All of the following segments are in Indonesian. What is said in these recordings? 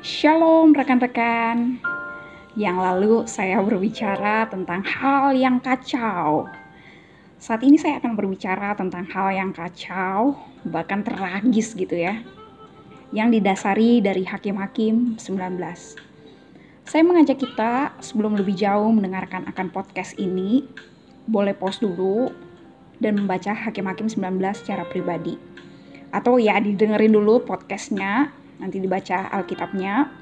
Shalom rekan-rekan. Yang lalu saya berbicara tentang hal yang kacau. Saat ini saya akan berbicara tentang hal yang kacau, bahkan tragis gitu ya. Yang didasari dari hakim-hakim 19. Saya mengajak kita sebelum lebih jauh mendengarkan akan podcast ini, boleh pause dulu dan membaca hakim-hakim 19 secara pribadi. Atau ya didengerin dulu podcastnya nanti dibaca Alkitabnya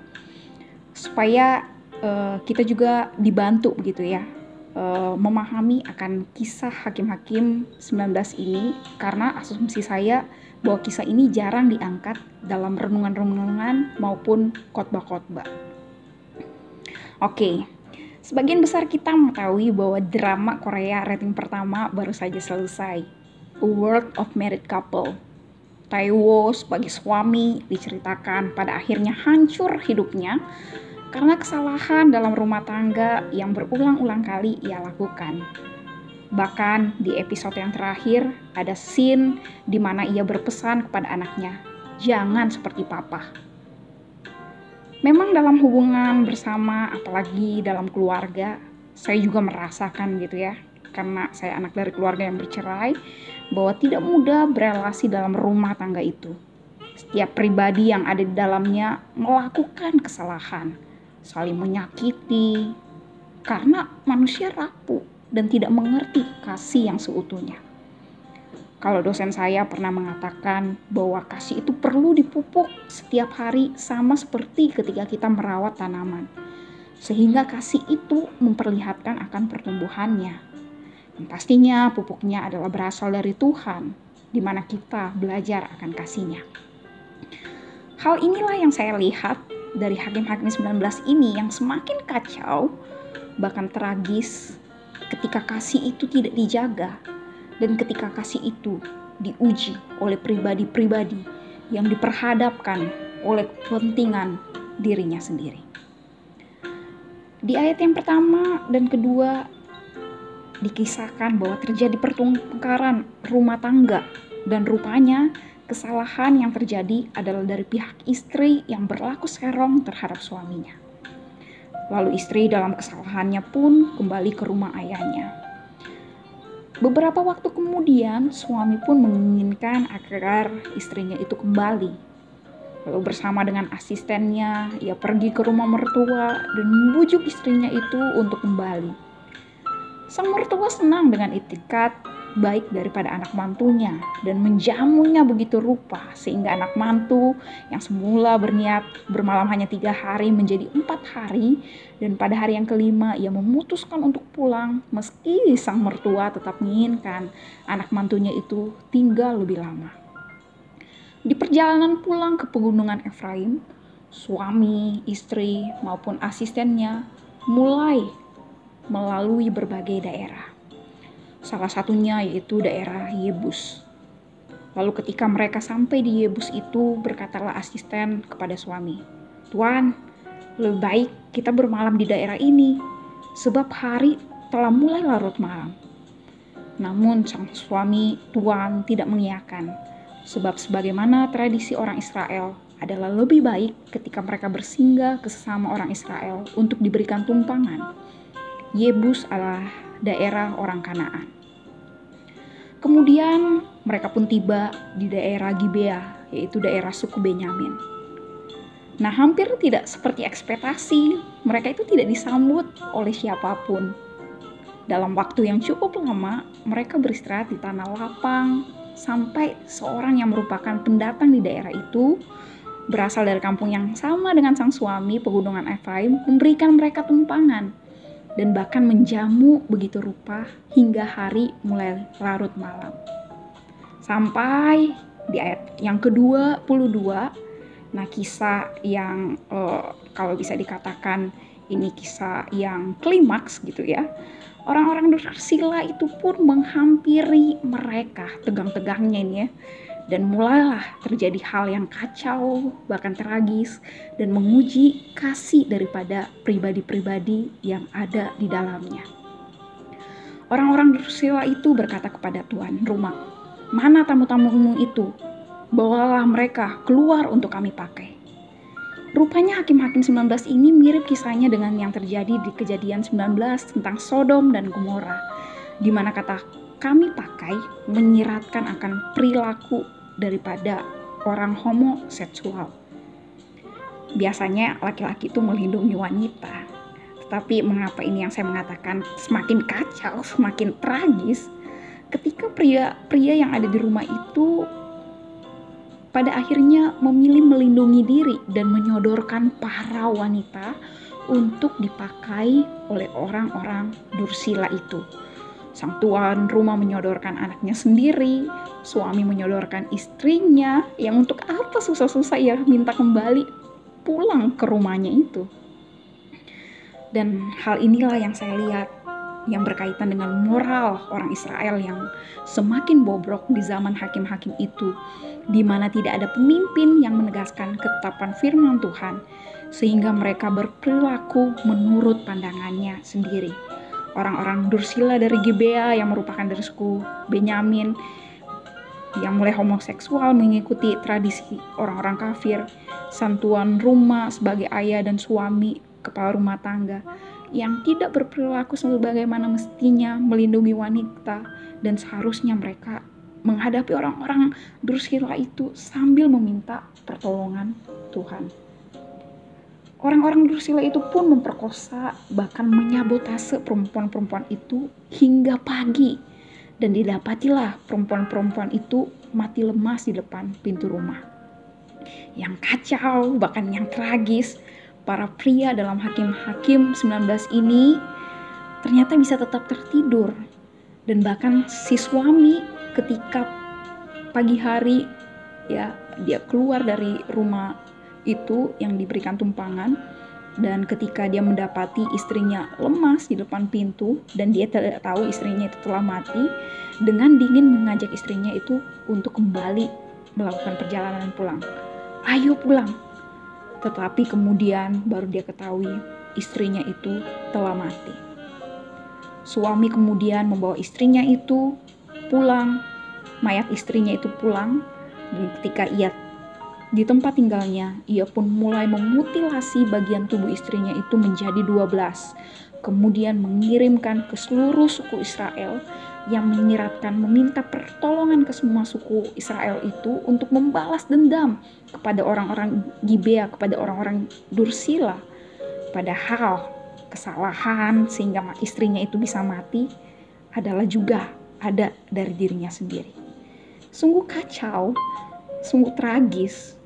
supaya uh, kita juga dibantu begitu ya uh, memahami akan kisah hakim-hakim 19 ini karena asumsi saya bahwa kisah ini jarang diangkat dalam renungan-renungan maupun khotbah-khotbah. Oke, okay. sebagian besar kita mengetahui bahwa drama Korea rating pertama baru saja selesai, A World of Married Couple Taiwo sebagai suami diceritakan pada akhirnya hancur hidupnya karena kesalahan dalam rumah tangga yang berulang-ulang kali ia lakukan. Bahkan di episode yang terakhir ada scene di mana ia berpesan kepada anaknya, "Jangan seperti papa." Memang dalam hubungan bersama apalagi dalam keluarga, saya juga merasakan gitu ya karena saya anak dari keluarga yang bercerai, bahwa tidak mudah berelasi dalam rumah tangga itu. Setiap pribadi yang ada di dalamnya melakukan kesalahan, saling menyakiti, karena manusia rapuh dan tidak mengerti kasih yang seutuhnya. Kalau dosen saya pernah mengatakan bahwa kasih itu perlu dipupuk setiap hari sama seperti ketika kita merawat tanaman. Sehingga kasih itu memperlihatkan akan pertumbuhannya pastinya pupuknya adalah berasal dari Tuhan, di mana kita belajar akan kasihnya. Hal inilah yang saya lihat dari Hakim-Hakim 19 ini yang semakin kacau, bahkan tragis ketika kasih itu tidak dijaga dan ketika kasih itu diuji oleh pribadi-pribadi yang diperhadapkan oleh kepentingan dirinya sendiri. Di ayat yang pertama dan kedua dikisahkan bahwa terjadi pertengkaran rumah tangga dan rupanya kesalahan yang terjadi adalah dari pihak istri yang berlaku serong terhadap suaminya. Lalu istri dalam kesalahannya pun kembali ke rumah ayahnya. Beberapa waktu kemudian suami pun menginginkan agar istrinya itu kembali. Lalu bersama dengan asistennya, ia pergi ke rumah mertua dan membujuk istrinya itu untuk kembali Sang mertua senang dengan itikat baik daripada anak mantunya dan menjamunya begitu rupa sehingga anak mantu yang semula berniat bermalam hanya tiga hari menjadi empat hari dan pada hari yang kelima ia memutuskan untuk pulang meski sang mertua tetap menginginkan anak mantunya itu tinggal lebih lama. Di perjalanan pulang ke pegunungan Efraim, suami, istri, maupun asistennya mulai melalui berbagai daerah. Salah satunya yaitu daerah Yebus. Lalu ketika mereka sampai di Yebus itu, berkatalah asisten kepada suami, Tuan, lebih baik kita bermalam di daerah ini, sebab hari telah mulai larut malam. Namun sang suami Tuan tidak mengiyakan, sebab sebagaimana tradisi orang Israel adalah lebih baik ketika mereka bersinggah ke sesama orang Israel untuk diberikan tumpangan Yebus adalah daerah orang Kanaan. Kemudian mereka pun tiba di daerah Gibea, yaitu daerah suku Benyamin. Nah, hampir tidak seperti ekspektasi, mereka itu tidak disambut oleh siapa pun. Dalam waktu yang cukup lama, mereka beristirahat di tanah lapang sampai seorang yang merupakan pendatang di daerah itu berasal dari kampung yang sama dengan sang suami pegunungan Efraim memberikan mereka tumpangan dan bahkan menjamu begitu rupa hingga hari mulai larut malam. Sampai di ayat yang ke-22, nah kisah yang uh, kalau bisa dikatakan ini kisah yang klimaks gitu ya. Orang-orang Dursila itu pun menghampiri mereka tegang-tegangnya ini ya dan mulailah terjadi hal yang kacau, bahkan tragis, dan menguji kasih daripada pribadi-pribadi yang ada di dalamnya. Orang-orang Drusila itu berkata kepada tuan rumah, "Mana tamu-tamumu itu? Bawalah mereka keluar untuk kami pakai." Rupanya Hakim-Hakim 19 ini mirip kisahnya dengan yang terjadi di kejadian 19 tentang Sodom dan Gomora, di mana kata kami pakai menyiratkan akan perilaku daripada orang homoseksual. Biasanya laki-laki itu melindungi wanita, tetapi mengapa ini yang saya mengatakan semakin kacau, semakin tragis ketika pria-pria yang ada di rumah itu pada akhirnya memilih melindungi diri dan menyodorkan para wanita untuk dipakai oleh orang-orang Dursila itu. Sang tuan rumah menyodorkan anaknya sendiri, suami menyodorkan istrinya, yang untuk apa susah-susah ya minta kembali pulang ke rumahnya itu. Dan hal inilah yang saya lihat yang berkaitan dengan moral orang Israel yang semakin bobrok di zaman hakim-hakim itu, di mana tidak ada pemimpin yang menegaskan ketetapan firman Tuhan, sehingga mereka berperilaku menurut pandangannya sendiri. Orang-orang Dursila dari Gibea yang merupakan dari suku Benyamin yang mulai homoseksual mengikuti tradisi orang-orang kafir, santuan rumah sebagai ayah dan suami, kepala rumah tangga, yang tidak berperilaku sebagaimana mestinya melindungi wanita dan seharusnya mereka menghadapi orang-orang Dursila itu sambil meminta pertolongan Tuhan. Orang-orang Dursila itu pun memperkosa bahkan menyabotase perempuan-perempuan itu hingga pagi dan didapatilah perempuan-perempuan itu mati lemas di depan pintu rumah. Yang kacau bahkan yang tragis para pria dalam Hakim-Hakim 19 ini ternyata bisa tetap tertidur. Dan bahkan si suami ketika pagi hari ya dia keluar dari rumah itu yang diberikan tumpangan dan ketika dia mendapati istrinya lemas di depan pintu dan dia tidak tahu istrinya itu telah mati dengan dingin mengajak istrinya itu untuk kembali melakukan perjalanan pulang. Ayo pulang, tetapi kemudian baru dia ketahui istrinya itu telah mati. Suami kemudian membawa istrinya itu pulang, mayat istrinya itu pulang, dan ketika ia di tempat tinggalnya, ia pun mulai memutilasi bagian tubuh istrinya itu menjadi 12. Kemudian mengirimkan ke seluruh suku Israel yang menyiratkan meminta pertolongan ke semua suku Israel itu untuk membalas dendam kepada orang-orang Gibea, kepada orang-orang Dursila. Padahal kesalahan sehingga istrinya itu bisa mati adalah juga ada dari dirinya sendiri. Sungguh kacau, sungguh tragis.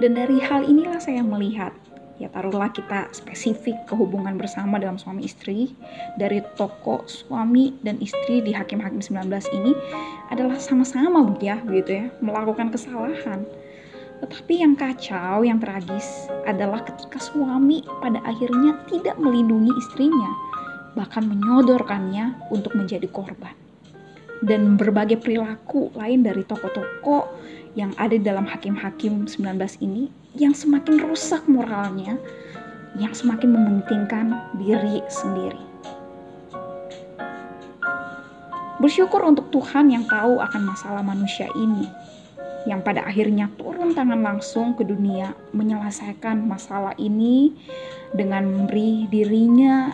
Dan dari hal inilah saya melihat ya taruhlah kita spesifik kehubungan bersama dalam suami istri dari toko suami dan istri di hakim-hakim 19 ini adalah sama-sama ya begitu ya melakukan kesalahan tetapi yang kacau, yang tragis adalah ketika suami pada akhirnya tidak melindungi istrinya, bahkan menyodorkannya untuk menjadi korban. Dan berbagai perilaku lain dari toko-toko yang ada dalam hakim-hakim 19 ini yang semakin rusak moralnya, yang semakin mementingkan diri sendiri. Bersyukur untuk Tuhan yang tahu akan masalah manusia ini, yang pada akhirnya turun tangan langsung ke dunia menyelesaikan masalah ini dengan memberi dirinya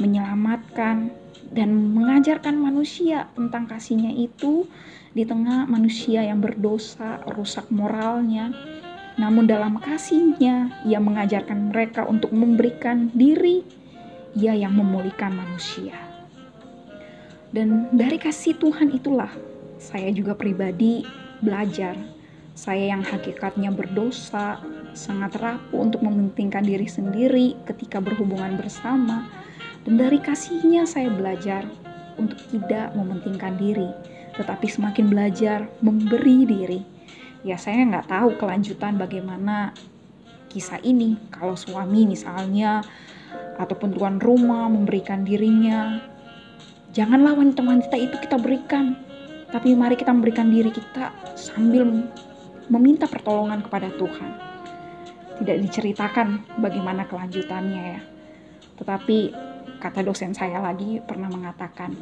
menyelamatkan dan mengajarkan manusia tentang kasihnya itu di tengah manusia yang berdosa, rusak moralnya. Namun dalam kasihnya, ia mengajarkan mereka untuk memberikan diri, ia yang memulihkan manusia. Dan dari kasih Tuhan itulah, saya juga pribadi belajar. Saya yang hakikatnya berdosa, sangat rapuh untuk mementingkan diri sendiri ketika berhubungan bersama. Dan dari kasihnya saya belajar untuk tidak mementingkan diri, tetapi semakin belajar memberi diri. Ya saya nggak tahu kelanjutan bagaimana kisah ini. Kalau suami misalnya ataupun tuan rumah memberikan dirinya, janganlah wanita-wanita itu kita berikan, tapi mari kita memberikan diri kita sambil meminta pertolongan kepada Tuhan. Tidak diceritakan bagaimana kelanjutannya ya. Tetapi kata dosen saya lagi pernah mengatakan,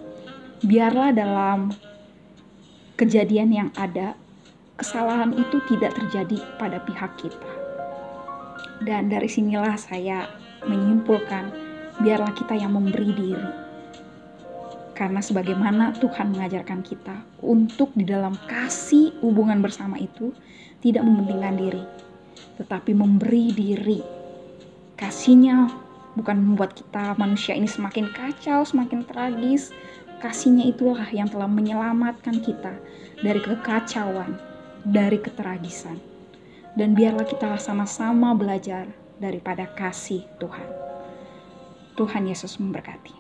biarlah dalam kejadian yang ada, kesalahan itu tidak terjadi pada pihak kita. Dan dari sinilah saya menyimpulkan, biarlah kita yang memberi diri. Karena sebagaimana Tuhan mengajarkan kita untuk di dalam kasih hubungan bersama itu tidak mementingkan diri, tetapi memberi diri. Kasihnya bukan membuat kita manusia ini semakin kacau, semakin tragis. Kasihnya itulah yang telah menyelamatkan kita dari kekacauan, dari ketragisan. Dan biarlah kita sama-sama belajar daripada kasih Tuhan. Tuhan Yesus memberkati.